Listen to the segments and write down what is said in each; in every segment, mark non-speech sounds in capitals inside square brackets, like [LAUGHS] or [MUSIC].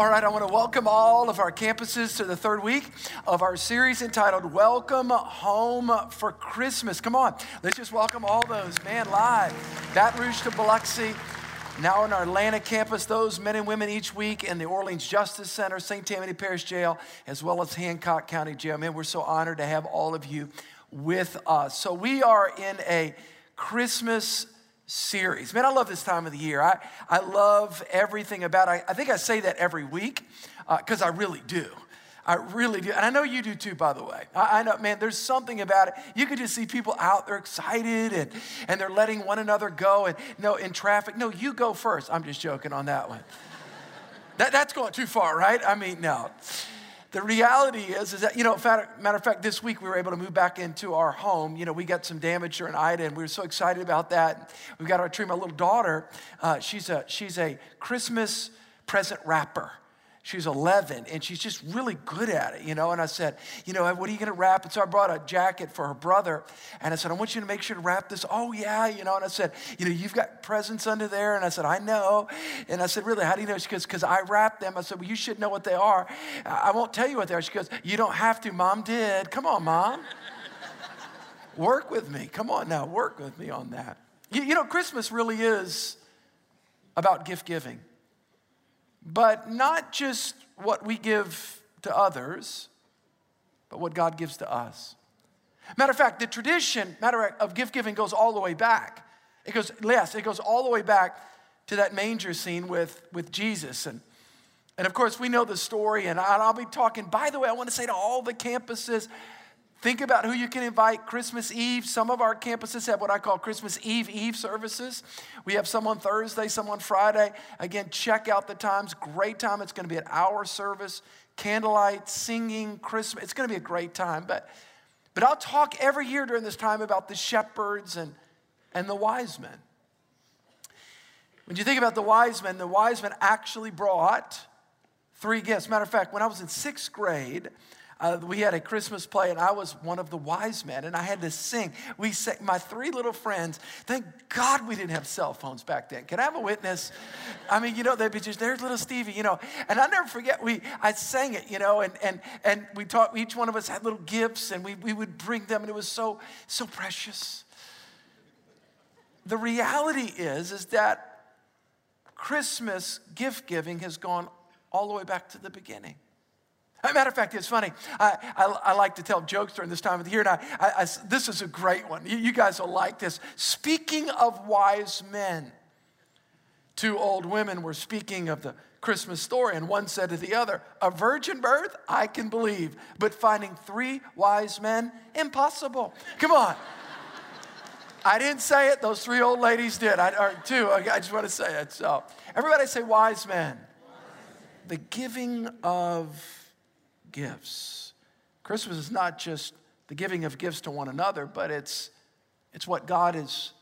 All right, I want to welcome all of our campuses to the third week of our series entitled Welcome Home for Christmas. Come on, let's just welcome all those, man, live. Baton Rouge to Biloxi, now in our Atlanta campus, those men and women each week in the Orleans Justice Center, St. Tammany Parish Jail, as well as Hancock County Jail. Man, we're so honored to have all of you with us. So we are in a Christmas series. Man, I love this time of the year. I, I love everything about it. I, I think I say that every week because uh, I really do. I really do. And I know you do too, by the way. I, I, know, man, there's something about it. You could just see people out, they're excited and, and they're letting one another go. And no, in traffic, no, you go first. I'm just joking on that one. that, that's going too far, right? I mean, no. The reality is, is that, you know, matter of fact, this week we were able to move back into our home. You know, we got some damage during Ida, and we were so excited about that. We've got our tree. My little daughter, uh, she's, a, she's a Christmas present wrapper. She's 11 and she's just really good at it, you know. And I said, you know, what are you going to wrap? And so I brought a jacket for her brother. And I said, I want you to make sure to wrap this. Oh, yeah, you know. And I said, you know, you've got presents under there. And I said, I know. And I said, really, how do you know? She goes, because I wrapped them. I said, well, you should know what they are. I won't tell you what they are. She goes, you don't have to. Mom did. Come on, mom. [LAUGHS] work with me. Come on now, work with me on that. You, you know, Christmas really is about gift giving but not just what we give to others, but what God gives to us. Matter of fact, the tradition matter of gift giving goes all the way back. It goes, yes, it goes all the way back to that manger scene with, with Jesus. And, and of course, we know the story, and I'll be talking. By the way, I want to say to all the campuses, Think about who you can invite Christmas Eve. Some of our campuses have what I call Christmas Eve Eve services. We have some on Thursday, some on Friday. Again, check out the times. Great time. It's going to be an hour service, candlelight, singing, Christmas. It's going to be a great time. But, but I'll talk every year during this time about the shepherds and, and the wise men. When you think about the wise men, the wise men actually brought three gifts. Matter of fact, when I was in sixth grade, uh, we had a Christmas play, and I was one of the wise men, and I had to sing. We sang, my three little friends. Thank God we didn't have cell phones back then. Can I have a witness? I mean, you know, they'd be just there's little Stevie, you know. And I never forget we I sang it, you know, and and and we taught each one of us had little gifts, and we we would bring them, and it was so so precious. The reality is is that Christmas gift giving has gone all the way back to the beginning. As a matter of fact, it's funny. I, I, I, like to tell jokes during this time of the year, and I, I, this is a great one. You, you guys will like this. Speaking of wise men, two old women were speaking of the Christmas story, and one said to the other, A virgin birth, I can believe, but finding three wise men, impossible. Come on. I didn't say it, those three old ladies did, I, or two. I just want to say it. So, everybody say wise men. The giving of gifts. Christmas is not just the giving of gifts to one another, but it's, it's what God has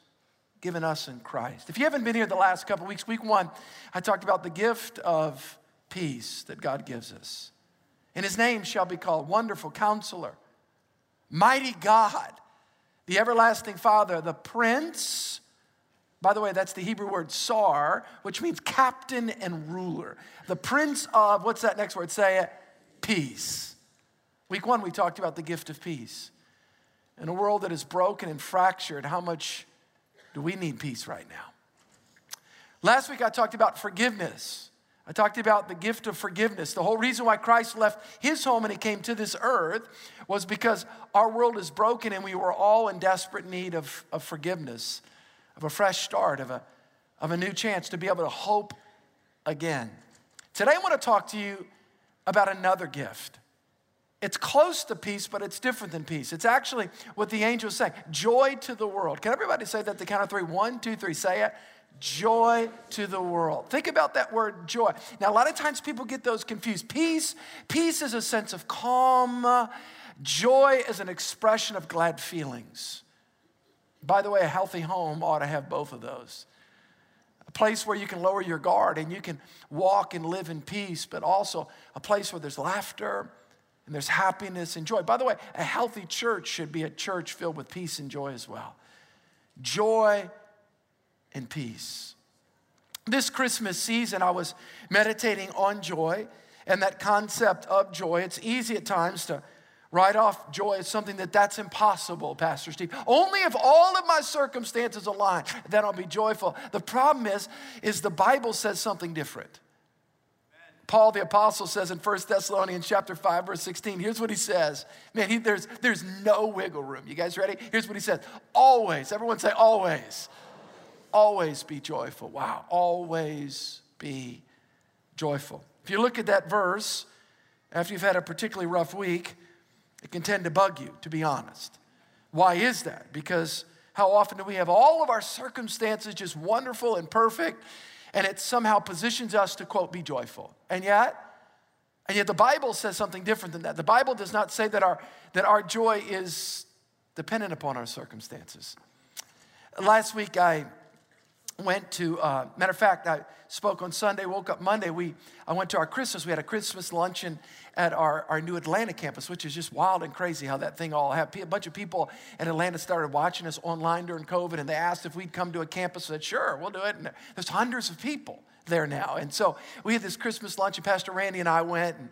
given us in Christ. If you haven't been here the last couple weeks, week one, I talked about the gift of peace that God gives us. And his name shall be called Wonderful Counselor, Mighty God, the Everlasting Father, the Prince. By the way, that's the Hebrew word sar, which means captain and ruler. The Prince of, what's that next word? Say it peace. Week one, we talked about the gift of peace. In a world that is broken and fractured, how much do we need peace right now? Last week, I talked about forgiveness. I talked about the gift of forgiveness. The whole reason why Christ left his home and he came to this earth was because our world is broken and we were all in desperate need of, of forgiveness, of a fresh start, of a, of a new chance to be able to hope again. Today, I want to talk to you about another gift. It's close to peace, but it's different than peace. It's actually what the angel is saying joy to the world. Can everybody say that at the count of three? One, two, three. Say it. Joy to the world. Think about that word joy. Now, a lot of times people get those confused. Peace, peace is a sense of calm. Joy is an expression of glad feelings. By the way, a healthy home ought to have both of those a place where you can lower your guard and you can walk and live in peace, but also a place where there's laughter and there's happiness and joy. By the way, a healthy church should be a church filled with peace and joy as well. Joy and peace. this Christmas season, I was meditating on joy and that concept of joy. It's easy at times to write off joy as something that that's impossible, Pastor Steve. Only if all of my circumstances align, then I'll be joyful. The problem is, is the Bible says something different. Paul the apostle says in 1 Thessalonians chapter 5 verse 16, here's what he says. Man, he, there's, there's no wiggle room. You guys ready? Here's what he says. Always, everyone say always. Always be joyful. Wow, always be joyful. If you look at that verse, after you've had a particularly rough week, it can tend to bug you, to be honest. Why is that? Because how often do we have all of our circumstances just wonderful and perfect, and it somehow positions us to, quote, be joyful? And yet, and yet the Bible says something different than that. The Bible does not say that our, that our joy is dependent upon our circumstances. Last week, I went to, uh, matter of fact, I spoke on Sunday, woke up Monday. We, I went to our Christmas. We had a Christmas luncheon at our, our new Atlanta campus, which is just wild and crazy how that thing all happened. A bunch of people in Atlanta started watching us online during COVID, and they asked if we'd come to a campus. I said, sure, we'll do it. And there's hundreds of people there now. And so we had this Christmas lunch, and Pastor Randy and I went. And,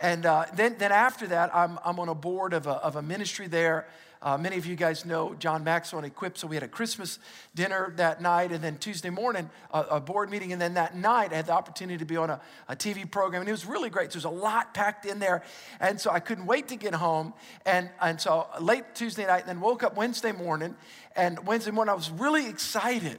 and uh, then, then after that, I'm, I'm on a board of a, of a ministry there uh, many of you guys know John Maxwell and Equip, so we had a Christmas dinner that night, and then Tuesday morning, a, a board meeting, and then that night, I had the opportunity to be on a, a, TV program, and it was really great. So there's a lot packed in there, and so I couldn't wait to get home. And, and so late Tuesday night, and then woke up Wednesday morning, and Wednesday morning, I was really excited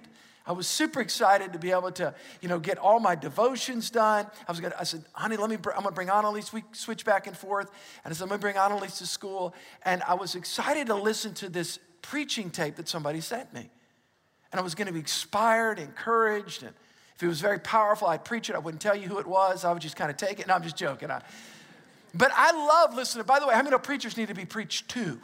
I was super excited to be able to, you know, get all my devotions done. I was gonna, I said, honey, let me, br- I'm gonna bring Annalise, we switch back and forth. And I said, I'm gonna bring Annalise to school. And I was excited to listen to this preaching tape that somebody sent me. And I was gonna be inspired, encouraged. And if it was very powerful, I'd preach it. I wouldn't tell you who it was. I would just kind of take it. And I'm just joking. I, but I love listening. By the way, how many preachers need to be preached to?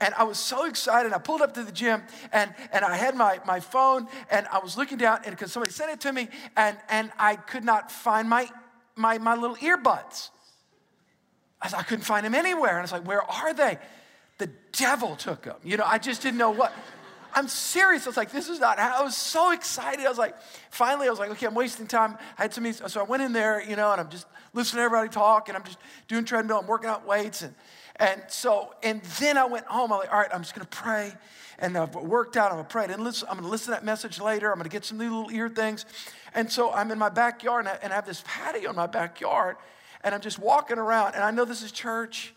And I was so excited. I pulled up to the gym and, and I had my, my phone and I was looking down and because somebody sent it to me and, and I could not find my, my, my little earbuds. I, I couldn't find them anywhere. And I was like, where are they? The devil took them. You know, I just didn't know what. I'm serious. I was like, this is not how. I was so excited. I was like, finally, I was like, okay, I'm wasting time. I had some, so I went in there, you know, and I'm just listening to everybody talk, and I'm just doing treadmill. I'm working out weights, and and so, and then I went home. I'm like, all right, I'm just going to pray. And I've worked out. I'm going to pray. And listen, I'm going to listen to that message later. I'm going to get some new little ear things. And so I'm in my backyard and I, and I have this patio in my backyard. And I'm just walking around. And I know this is church.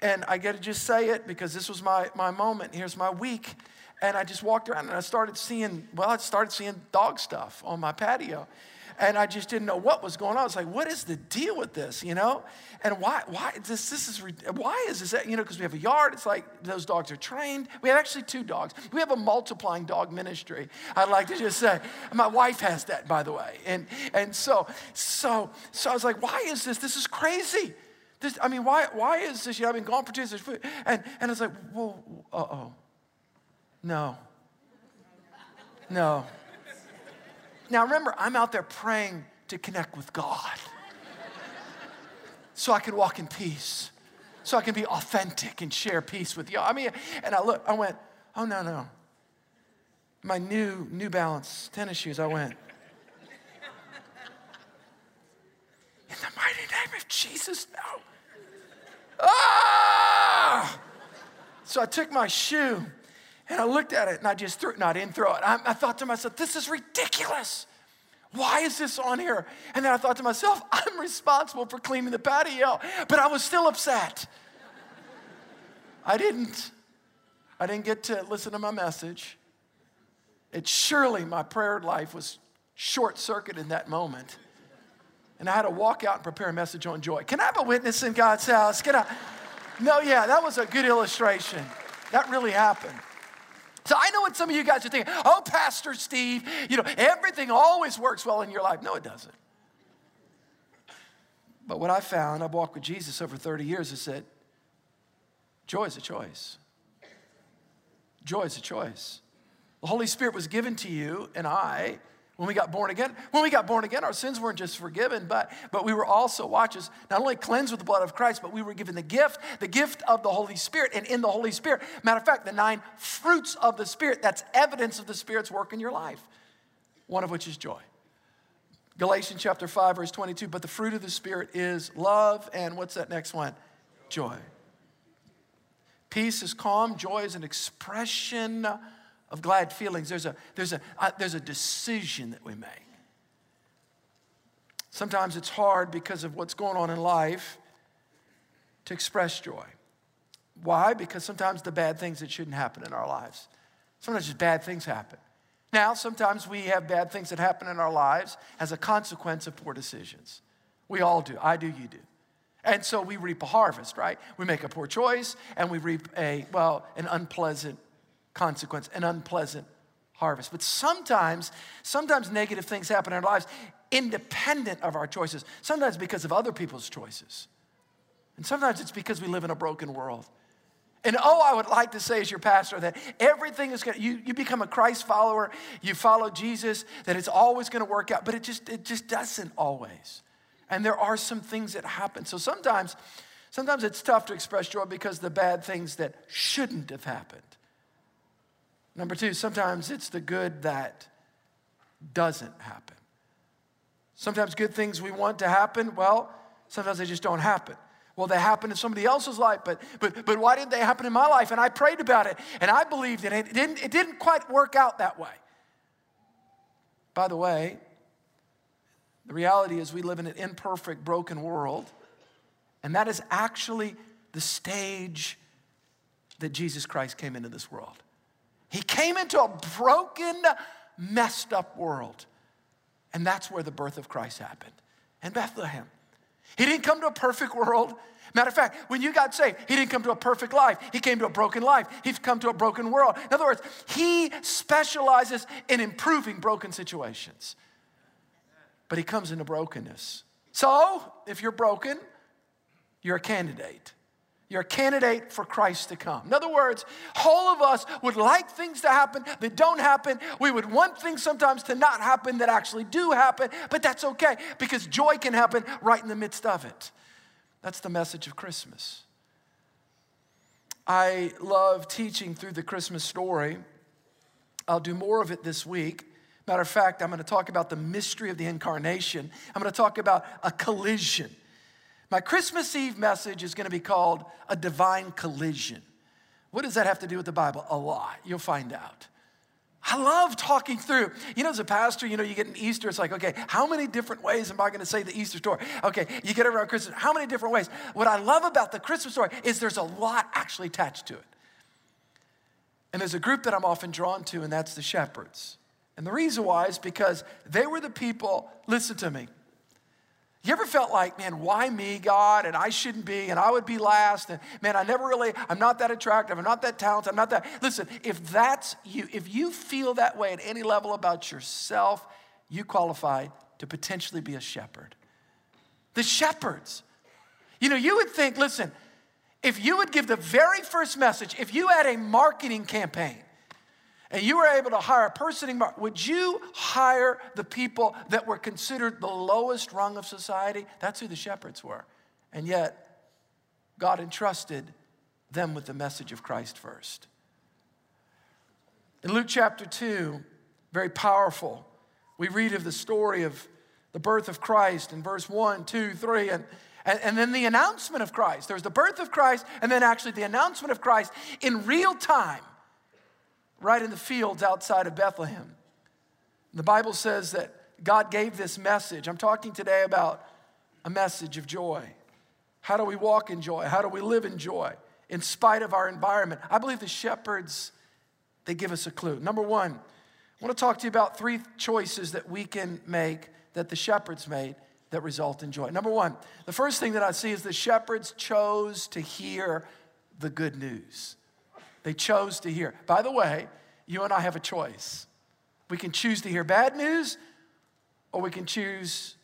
And I get to just say it because this was my, my moment. Here's my week. And I just walked around and I started seeing, well, I started seeing dog stuff on my patio and I just didn't know what was going on. I was like, what is the deal with this, you know? And why, why, this, this is, why is this, you know, because we have a yard, it's like those dogs are trained. We have actually two dogs. We have a multiplying dog ministry, I'd like to just say. My wife has that, by the way. And, and so, so, so I was like, why is this? This is crazy. This, I mean, why, why is this? You know, I've been gone for two years. And, and I was like, well, uh-oh. No. No. Now remember, I'm out there praying to connect with God so I can walk in peace, so I can be authentic and share peace with you. I mean, and I look, I went, oh no, no. My new New Balance tennis shoes, I went, in the mighty name of Jesus, no. Ah! So I took my shoe and I looked at it and I just threw it. No, I didn't throw it. I, I thought to myself, this is ridiculous. Why is this on here? And then I thought to myself, [LAUGHS] I'm responsible for cleaning the patio, but I was still upset. I didn't. I didn't get to listen to my message. It surely my prayer life was short circuit in that moment. And I had to walk out and prepare a message on joy. Can I have a witness in God's house? Can I? No, yeah, that was a good illustration. That really happened. So I know what some of you guys are thinking. Oh, Pastor Steve, you know, everything always works well in your life. No, it doesn't. But what I found, I've walked with Jesus over 30 years, is that joy is a choice. Joy is a choice. The Holy Spirit was given to you and I when we got born again. When we got born again, our sins weren't just forgiven, but, but we were also, watch us, not only cleansed with the blood of Christ, but we were given the gift, the gift of the Holy Spirit. And in the Holy Spirit, matter of fact, the nine fruits of the Spirit, that's evidence of the Spirit's work in your life. one of which is joy. Galatians chapter 5, verse 22, but the fruit of the Spirit is love, and what's that next one? Joy. Peace is calm, joy is an expression of glad feelings. There's a, there's a, uh, there's a decision that we make. Sometimes it's hard because of what's going on in life to express joy. Why? Because sometimes the bad things that shouldn't happen in our lives. Sometimes just bad things happen. Now, sometimes we have bad things that happen in our lives as a consequence of poor decisions. We all do. I do, you do. And so we reap a harvest, right? We make a poor choice and we reap a, well, an unpleasant consequence, an unpleasant harvest. But sometimes, sometimes negative things happen in our lives independent of our choices, sometimes because of other people's choices. And sometimes it's because we live in a broken world. And oh, I would like to say as your pastor that everything is going to, you, you become a Christ follower, you follow Jesus, that it's always going to work out, but it just, it just doesn't always. And there are some things that happen. So sometimes, sometimes it's tough to express joy because the bad things that shouldn't have happened. Number two, sometimes it's the good that doesn't happen. Sometimes good things we want to happen, well, sometimes they just don't happen. Well, they happened in somebody else's life, but, but, but why didn't they happen in my life? And I prayed about it, and I believed it. It didn't, it didn't quite work out that way. By the way, the reality is we live in an imperfect, broken world, and that is actually the stage that Jesus Christ came into this world. He came into a broken, messed up world, and that's where the birth of Christ happened in Bethlehem. He didn't come to a perfect world. Matter of fact, when you got saved, he didn't come to a perfect life. He came to a broken life. He's come to a broken world. In other words, he specializes in improving broken situations. But he comes into brokenness. So, if you're broken, you're a candidate. You're a candidate for Christ to come. In other words, all of us would like things to happen that don't happen. We would want things sometimes to not happen that actually do happen, but that's okay because joy can happen right in the midst of it. That's the message of Christmas. I love teaching through the Christmas story. I'll do more of it this week. Matter of fact, I'm going to talk about the mystery of the incarnation. I'm going to talk about a collision my Christmas Eve message is going to be called A Divine Collision. What does that have to do with the Bible? A lot. You'll find out. I love talking through. You know, as a pastor, you know, you get an Easter, it's like, okay, how many different ways am I going to say the Easter story? Okay, you get around Christmas, how many different ways? What I love about the Christmas story is there's a lot actually attached to it. And there's a group that I'm often drawn to, and that's the shepherds. And the reason why is because they were the people, listen to me, you ever felt like, man, why me, God? And I shouldn't be, and I would be last. And man, I never really, I'm not that attractive. I'm not that talented. I'm not that. Listen, if that's you, if you feel that way at any level about yourself, you qualify to potentially be a shepherd. The shepherds. You know, you would think, listen, if you would give the very first message, if you had a marketing campaign, and you were able to hire a person, in would you hire the people that were considered the lowest rung of society? That's who the shepherds were. And yet, God entrusted them with the message of Christ first. In Luke chapter 2, very powerful, we read of the story of the birth of Christ in verse 1, 2, 3, and, and, and then the announcement of Christ. There's the birth of Christ, and then actually the announcement of Christ in real time right in the fields outside of Bethlehem. The Bible says that God gave this message. I'm talking today about a message of joy. How do we walk in joy? How do we live in joy in spite of our environment? I believe the shepherds, they give us a clue. Number one, I want to talk to you about three choices that we can make that the shepherds made that result in joy. Number one, the first thing that I see is the shepherds chose to hear the good news. They chose to hear. By the way, you and I have a choice. We can choose to hear bad news or we can choose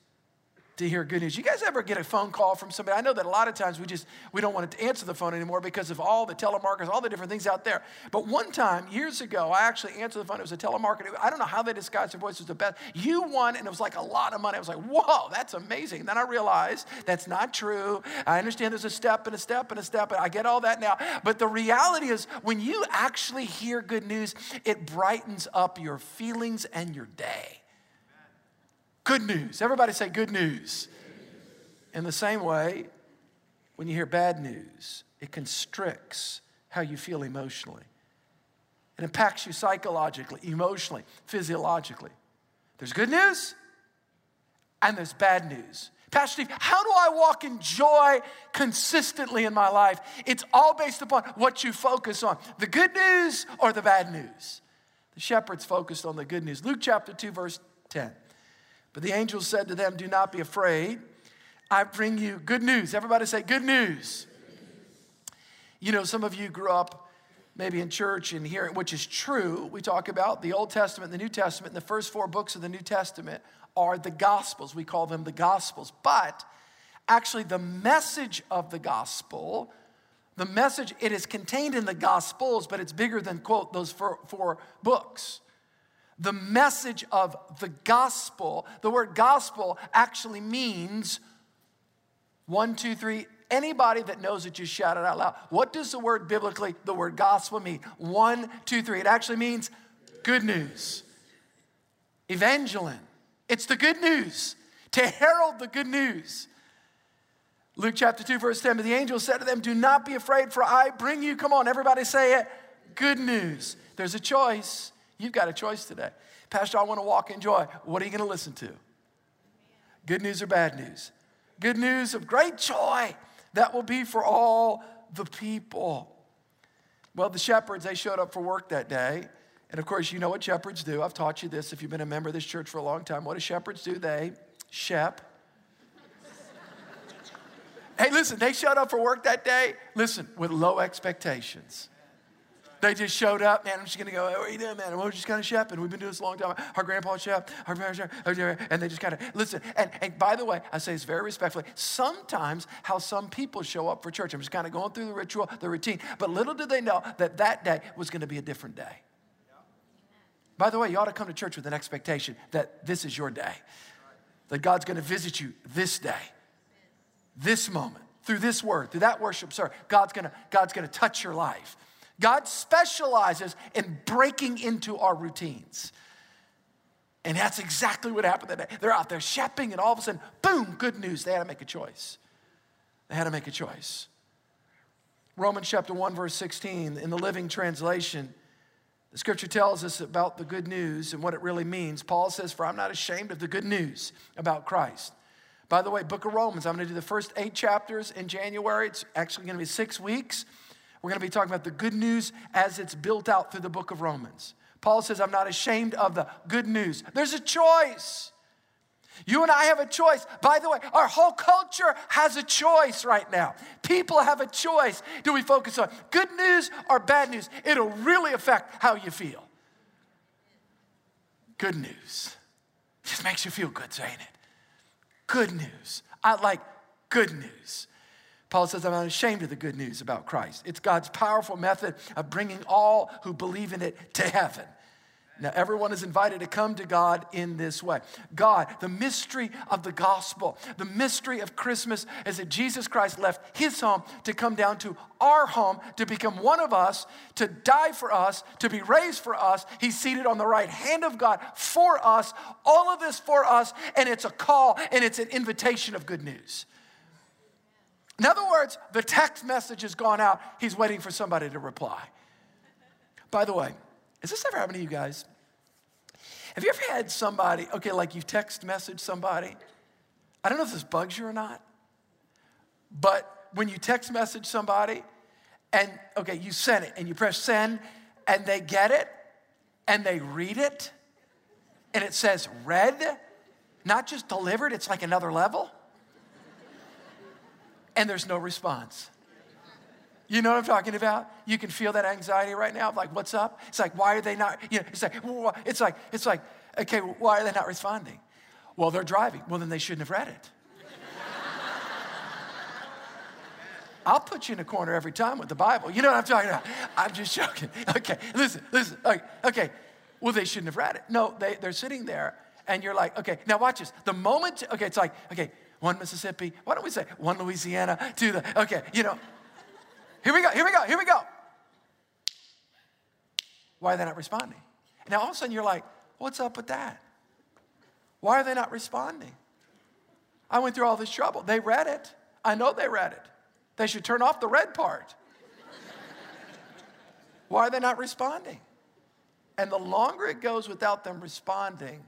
to hear good news. You guys ever get a phone call from somebody? I know that a lot of times we just we don't want to answer the phone anymore because of all the telemarketers, all the different things out there. But one time years ago, I actually answered the phone. It was a telemarketer. I don't know how they disguised their voice. It was the best. You won, and it was like a lot of money. I was like, whoa, that's amazing. Then I realized that's not true. I understand there's a step and a step and a step, and I get all that now. But the reality is, when you actually hear good news, it brightens up your feelings and your day. Good news. Everybody say good news. In the same way, when you hear bad news, it constricts how you feel emotionally. It impacts you psychologically, emotionally, physiologically. There's good news and there's bad news. Pastor Steve, how do I walk in joy consistently in my life? It's all based upon what you focus on the good news or the bad news. The shepherds focused on the good news. Luke chapter 2, verse 10. But the angel said to them, Do not be afraid. I bring you good news. Everybody say, Good news. You know, some of you grew up maybe in church and hearing, which is true. We talk about the Old Testament, the New Testament, and the first four books of the New Testament are the Gospels. We call them the Gospels. But actually, the message of the gospel, the message, it is contained in the Gospels, but it's bigger than, quote, those four, four books. The message of the gospel, the word gospel actually means one, two, three. Anybody that knows it, just shout it out loud. What does the word biblically, the word gospel mean? One, two, three. It actually means good news. Euangelion. It's the good news, to herald the good news. Luke chapter 2, verse 10, but the angel said to them, Do not be afraid, for I bring you, come on, everybody say it, good news. There's a choice. You've got a choice today. Pastor, I want to walk in joy. What are you going to listen to? Good news or bad news? Good news of great joy that will be for all the people. Well, the shepherds, they showed up for work that day. And of course, you know what shepherds do. I've taught you this if you've been a member of this church for a long time. What do shepherds do? They shep. hey, listen, they showed up for work that day, listen, with low expectations. They just showed up, man. I'm just gonna go, what are you doing, man? We're just kind of shepping. We've been doing this a long time. Our grandpa shep, our parents shep, and they just kind of listen. And, and by the way, I say this very respectfully. Sometimes how some people show up for church, I'm just kind of going through the ritual, the routine. But little did they know that that day was to be a different day. By the way, you ought to come to church with an expectation that this is your day, that God's going to visit you this day, this moment, through this word, through that worship service. God's going to, God's going to touch your life. God specializes in breaking into our routines. And that's exactly what happened that day. They're out there shepping, and all of a sudden, boom, good news. They had to make a choice. They had to make a choice. Romans chapter 1, verse 16, in the Living Translation, the scripture tells us about the good news and what it really means. Paul says, For I'm not ashamed of the good news about Christ. By the way, book of Romans, I'm going to do the first eight chapters in January. It's actually going to be six weeks. We're going to be talking about the good news as it's built out through the book of Romans. Paul says, I'm not ashamed of the good news. There's a choice. You and I have a choice. By the way, our whole culture has a choice right now. People have a choice. Do we focus on good news or bad news? It'll really affect how you feel. Good news. Just makes you feel good saying it. Good news. I like good news. Paul says, I'm not ashamed of the good news about Christ. It's God's powerful method of bringing all who believe in it to heaven. Now, everyone is invited to come to God in this way. God, the mystery of the gospel, the mystery of Christmas is that Jesus Christ left his home to come down to our home, to become one of us, to die for us, to be raised for us. He's seated on the right hand of God for us, all of this for us, and it's a call and it's an invitation of good news. In other words, the text message has gone out, he's waiting for somebody to reply. By the way, has this ever happened to you guys? Have you ever had somebody, okay, like you text message somebody? I don't know if this bugs you or not, but when you text message somebody and, okay, you send it and you press send and they get it and they read it and it says read, not just delivered, it's like another level. And there's no response. You know what I'm talking about? You can feel that anxiety right now. Like, what's up? It's like, why are they not? You know, it's like, it's like, it's like, okay, why are they not responding? Well, they're driving. Well, then they shouldn't have read it. [LAUGHS] I'll put you in a corner every time with the Bible. You know what I'm talking about? I'm just joking. [LAUGHS] Okay, listen, listen. Okay, okay. Well, they shouldn't have read it. No, they, they're sitting there, and you're like, okay, now watch this. The moment, okay, it's like, okay, one Mississippi. Why don't we say one Louisiana to the, okay, you know. Here we go, here we go, here we go. Why are they not responding? Now all of a sudden you're like, what's up with that? Why are they not responding? I went through all this trouble. They read it. I know they read it. They should turn off the red part. Why are they not responding? And the longer it goes without them responding,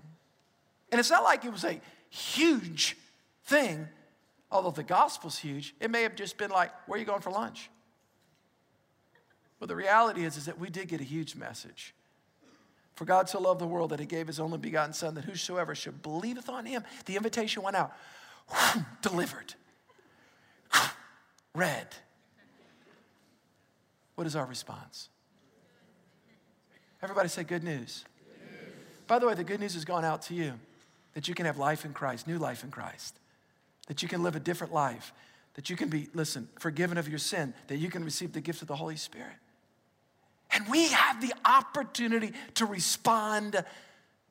and it's not like it was a huge thing, although the gospel's huge, it may have just been like, where are you going for lunch? But the reality is, is that we did get a huge message. For God so loved the world that he gave his only begotten Son, that whosoever should believeth on him, the invitation went out, delivered, read. What is our response? Everybody say good news. good news. By the way, the good news has gone out to you that you can have life in Christ, new life in Christ, that you can live a different life, that you can be, listen, forgiven of your sin, that you can receive the gift of the Holy Spirit. And we have the opportunity to respond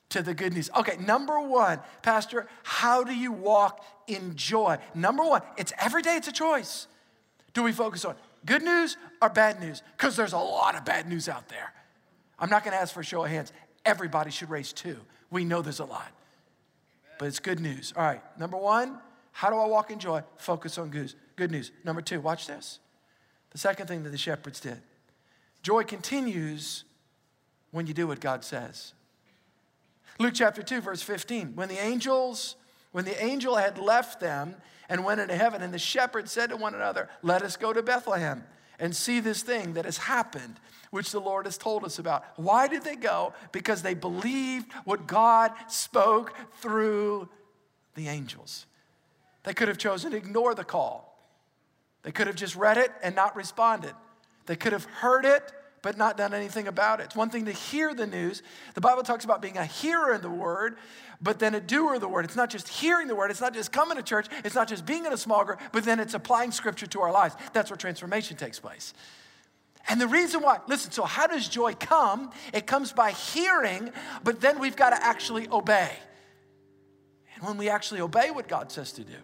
to the good news. Okay, number one, Pastor, how do you walk in joy? Number one, it's every day, it's a choice. Do we focus on good news or bad news? Because there's a lot of bad news out there. I'm not gonna ask for a show of hands. Everybody should raise two. We know there's a lot, but it's good news. All right, number one, how do I walk in joy? Focus on good, good news. Number two, watch this. The second thing that the shepherds did Joy continues when you do what God says. Luke chapter 2, verse 15. When the angels, when the angel had left them and went into heaven, and the shepherds said to one another, Let us go to Bethlehem and see this thing that has happened, which the Lord has told us about. Why did they go? Because they believed what God spoke through the angels. They could have chosen to ignore the call. They could have just read it and not responded. They could have heard it, but not done anything about it. It's one thing to hear the news. The Bible talks about being a hearer of the word, but then a doer of the word. It's not just hearing the word, it's not just coming to church, it's not just being in a small group, but then it's applying scripture to our lives. That's where transformation takes place. And the reason why, listen, so how does joy come? It comes by hearing, but then we've got to actually obey. When we actually obey what God says to do,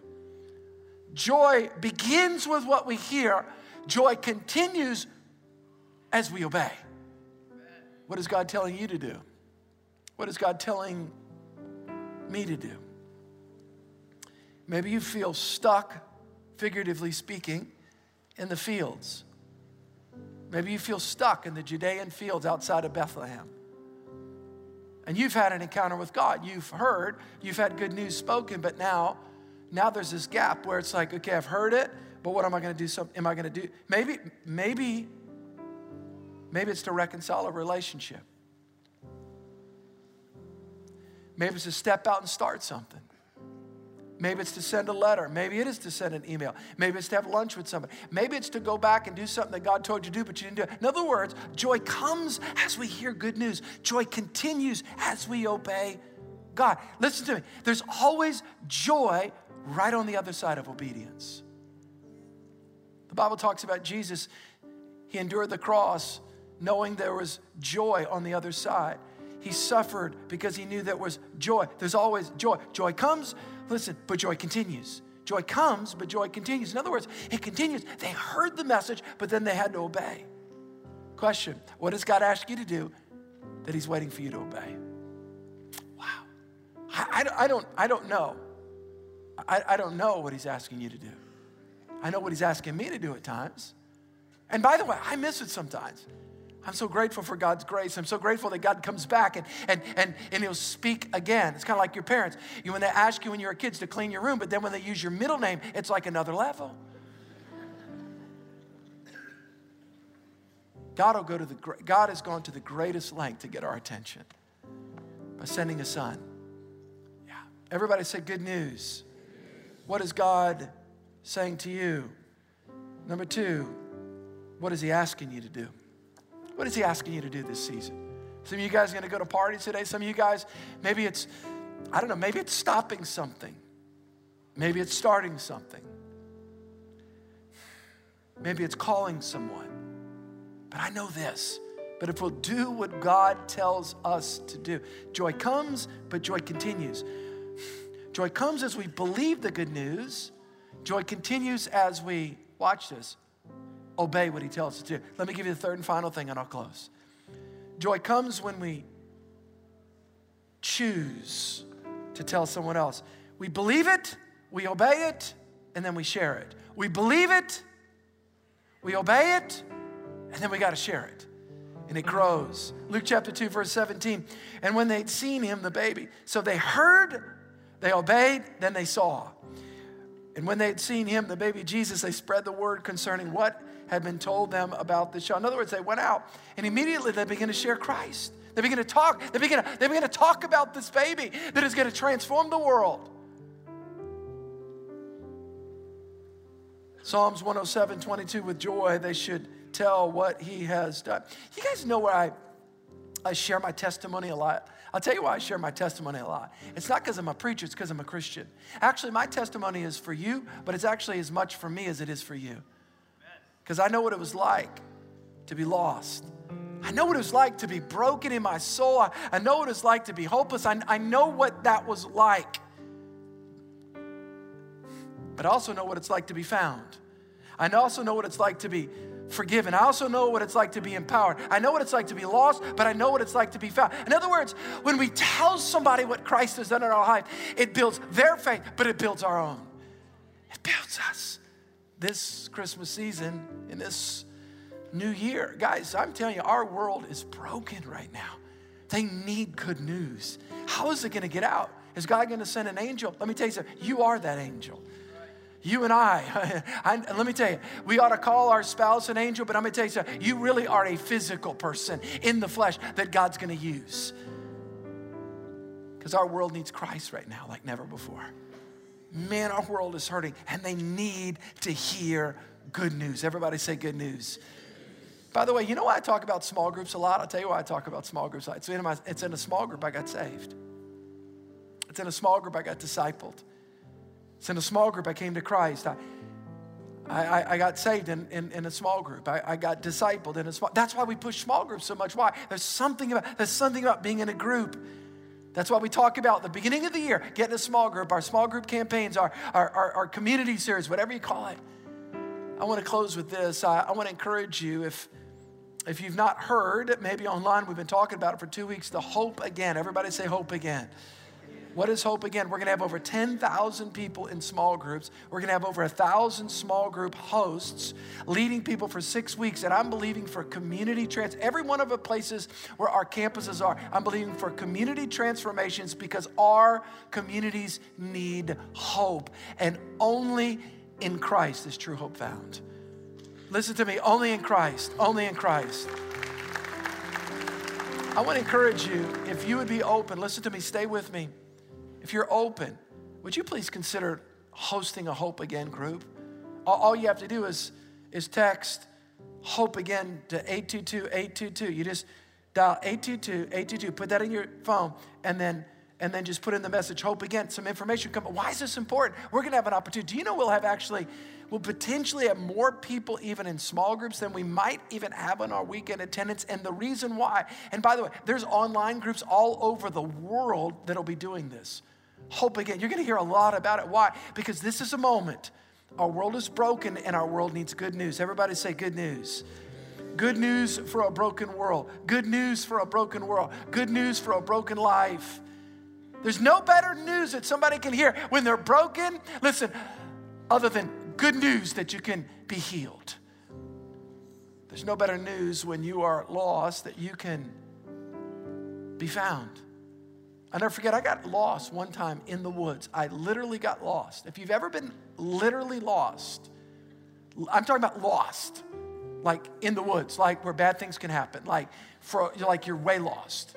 joy begins with what we hear, Joy continues as we obey. What is God telling you to do? What is God telling me to do? Maybe you feel stuck, figuratively speaking, in the fields. Maybe you feel stuck in the Judean fields outside of Bethlehem. And you've had an encounter with God. You've heard, you've had good news spoken, but now, now there's this gap where it's like, okay, I've heard it, but what am I going to do? Some, am I going to do? Maybe, maybe, maybe it's to reconcile a relationship. Maybe it's to step out and start something. Maybe it's to send a letter. Maybe it is to send an email. Maybe it's to have lunch with somebody. Maybe it's to go back and do something that God told you to do, but you didn't do it. In other words, joy comes as we hear good news. Joy continues as we obey God. Listen to me. There's always joy right on the other side of obedience. The Bible talks about Jesus, he endured the cross knowing there was joy on the other side. He suffered because he knew there was joy. There's always joy. Joy comes, listen, but joy continues. Joy comes, but joy continues. In other words, it continues. They heard the message, but then they had to obey. Question What does God ask you to do that He's waiting for you to obey? Wow. I, I, I don't, I don't know. I, I don't know what He's asking you to do. I know what He's asking me to do at times. And by the way, I miss it sometimes. I'm so grateful for God's grace. I'm so grateful that God comes back and, and, and, and He'll speak again. It's kind of like your parents. You, when they ask you when you were kids to clean your room, but then when they use your middle name, it's like another level. God will go to the God has gone to the greatest length to get our attention by sending a son. Yeah. Everybody say good news. What is God saying to you? Number two, what is he asking you to do? What is he asking you to do this season? Some of you guys are gonna go to parties today. Some of you guys, maybe it's, I don't know, maybe it's stopping something. Maybe it's starting something. Maybe it's calling someone. But I know this. But if we'll do what God tells us to do, joy comes, but joy continues. Joy comes as we believe the good news Joy continues as we, watch this, obey what he tells us to do. Let me give you the third and final thing, and I'll close. Joy comes when we choose to tell someone else. We believe it, we obey it, and then we share it. We believe it, we obey it, and then we got to share it. And it grows. Luke chapter 2, verse 17. And when they'd seen him, the baby, so they heard, they obeyed, then they saw. And when they had seen him, the baby Jesus, they spread the word concerning what had been told them about the child. In other words, they went out and immediately they began to share Christ. They began to talk. They began to, they began to talk about this baby that is going to transform the world. Psalms 107, 22, with joy they should tell what he has done. You guys know where I, I share my testimony a lot? I'll tell you why I share my testimony a lot. It's not because I'm a preacher, it's because I'm a Christian. Actually, my testimony is for you, but it's actually as much for me as it is for you. Because I know what it was like to be lost. I know what it was like to be broken in my soul. I, I know what it was like to be hopeless. I, I know what that was like but I also know what it's like to be found. I also know what it's like to be forgiven. I also know what it's like to be empowered. I know what it's like to be lost, but I know what it's like to be found. In other words, when we tell somebody what Christ has done in our life, it builds their faith, but it builds our own. It builds us. This Christmas season, in this new year, guys, I'm telling you, our world is broken right now. They need good news. How is it going to get out? Is God going to send an angel? Let me tell you something. You are that angel. You and I, [LAUGHS] I, let me tell you, we ought to call our spouse an angel, but I'm gonna tell you something. You really are a physical person in the flesh that God's gonna use. Because our world needs Christ right now like never before. Man, our world is hurting and they need to hear good news. Everybody say good news. By the way, you know why I talk about small groups a lot? I'll tell you why I talk about small groups. It's in, my, it's in a small group I got saved. It's in a small group I got discipled. It's in a small group I came to Christ. I, I, I got saved in, in, in, a small group. I, I got discipled in a small. That's why we push small groups so much. Why? There's something about there's something about being in a group. That's why we talk about the beginning of the year, getting a small group, our small group campaigns, our, our, our, our community series, whatever you call it. I want to close with this. I, I want to encourage you if if you've not heard, maybe online, we've been talking about it for two weeks, the hope again. Everybody say hope again. What is hope again? We're going to have over 10,000 people in small groups. We're going to have over 1,000 small group hosts leading people for six weeks. And I'm believing for community trans. Every one of the places where our campuses are, I'm believing for community transformations because our communities need hope. And only in Christ is true hope found. Listen to me, only in Christ, only in Christ. I want to encourage you, if you would be open, listen to me, stay with me. If you're open, would you please consider hosting a Hope Again group? All, you have to do is, is text Hope Again to 822 822. You just dial 822 822, put that in your phone, and then and then just put in the message hope again. Some information come why is this important? We're going to have an opportunity. Do you know we'll have actually we'll potentially have more people even in small groups than we might even have on our weekend attendance and the reason why and by the way there's online groups all over the world that'll be doing this hope again. You're going to hear a lot about it. Why? Because this is a moment. Our world is broken and our world needs good news. Everybody say good news. Good news for a broken world. Good news for a broken world. Good news for a broken life. There's no better news that somebody can hear when they're broken. Listen, other than good news that you can be healed. There's no better news when you are lost that you can be found. I never forget, I got lost one time in the woods. I literally got lost. If you've ever been literally lost, I'm talking about lost, like in the woods, like where bad things can happen, like for like you're way lost.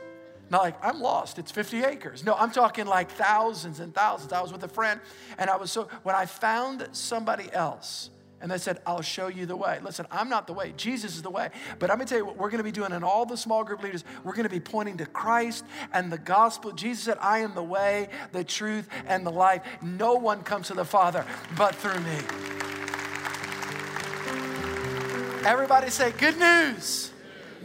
Not like I'm lost, it's 50 acres. No, I'm talking like thousands and thousands. I was with a friend, and I was so when I found somebody else and they said, I'll show you the way. Listen, I'm not the way. Jesus is the way. But I'm going to tell you what we're going to be doing in all the small group leaders. We're going to be pointing to Christ and the gospel. Jesus said, I am the way, the truth, and the life. No one comes to the Father but through me. Everybody say, Good news.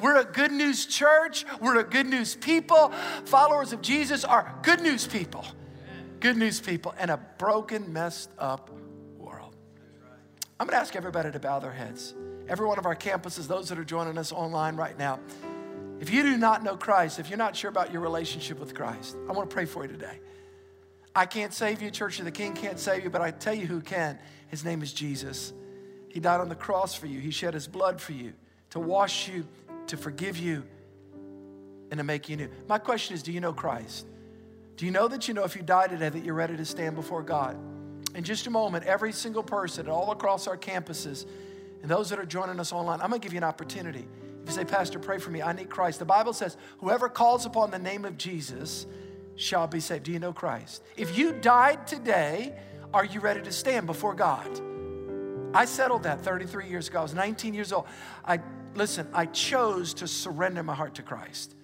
We're a good news church. We're a good news people. Followers of Jesus are good news people. Good news people. And a broken, messed up I'm going to ask everybody to bow their heads. Every one of our campuses, those that are joining us online right now, if you do not know Christ, if you're not sure about your relationship with Christ, I want to pray for you today. I can't save you, Church of the King can't save you, but I tell you who can. His name is Jesus. He died on the cross for you, He shed His blood for you to wash you, to forgive you, and to make you new. My question is do you know Christ? Do you know that you know if you die today that you're ready to stand before God? In just a moment, every single person all across our campuses and those that are joining us online, I'm gonna give you an opportunity. If you say, Pastor, pray for me, I need Christ. The Bible says, whoever calls upon the name of Jesus shall be saved. Do you know Christ? If you died today, are you ready to stand before God? I settled that 33 years ago. I was 19 years old. I listen, I chose to surrender my heart to Christ.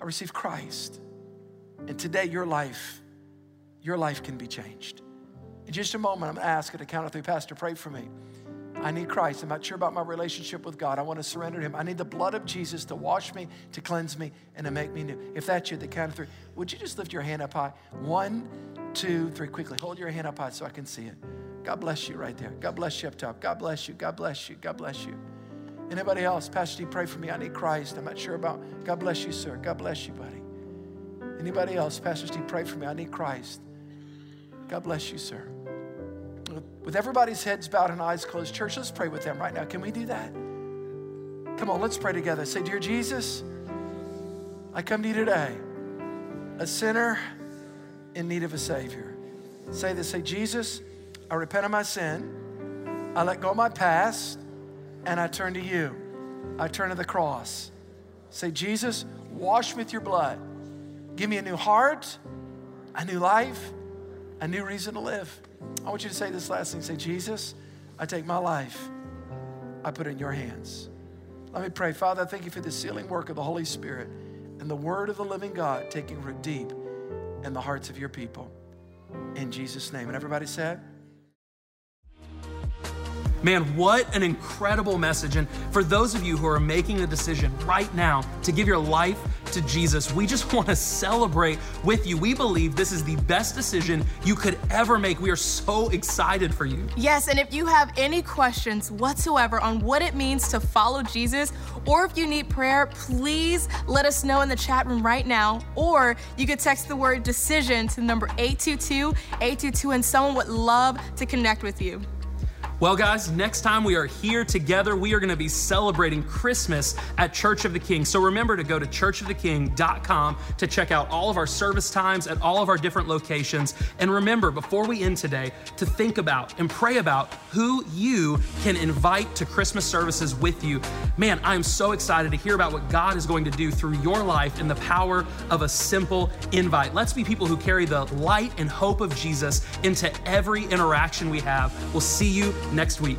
I received Christ. And today, your life, your life can be changed. In just a moment, I'm going to ask at a count of three, Pastor, pray for me. I need Christ. I'm not sure about my relationship with God. I want to surrender to Him. I need the blood of Jesus to wash me, to cleanse me, and to make me new. If that's you, the count of three, would you just lift your hand up high? One, two, three. Quickly, hold your hand up high so I can see it. God bless you right there. God bless you up top. God bless you. God bless you. God bless you. Anybody else? Pastor Steve, pray for me. I need Christ. I'm not sure about. God bless you, sir. God bless you, buddy. Anybody else? Pastor Steve, pray for me. I need Christ. God bless you, sir. With everybody's heads bowed and eyes closed, church, let's pray with them right now. Can we do that? Come on, let's pray together. Say, Dear Jesus, I come to you today, a sinner in need of a Savior. Say this say, Jesus, I repent of my sin. I let go of my past and I turn to you. I turn to the cross. Say, Jesus, wash me with your blood. Give me a new heart, a new life, a new reason to live. I want you to say this last thing. Say, Jesus, I take my life, I put it in your hands. Let me pray. Father, I thank you for the sealing work of the Holy Spirit and the word of the living God taking root deep in the hearts of your people. In Jesus' name. And everybody said, Man, what an incredible message. And for those of you who are making the decision right now to give your life to Jesus, we just [LAUGHS] want to celebrate with you. We believe this is the best decision you could ever make. We are so excited for you. Yes, and if you have any questions whatsoever on what it means to follow Jesus, or if you need prayer, please let us know in the chat room right now. Or you could text the word decision to the number 822 822, and someone would love to connect with you. Well, guys, next time we are here together, we are going to be celebrating Christmas at Church of the King. So remember to go to churchoftheking.com to check out all of our service times at all of our different locations. And remember, before we end today, to think about and pray about who you can invite to Christmas services with you. Man, I am so excited to hear about what God is going to do through your life in the power of a simple invite. Let's be people who carry the light and hope of Jesus into every interaction we have. We'll see you next week.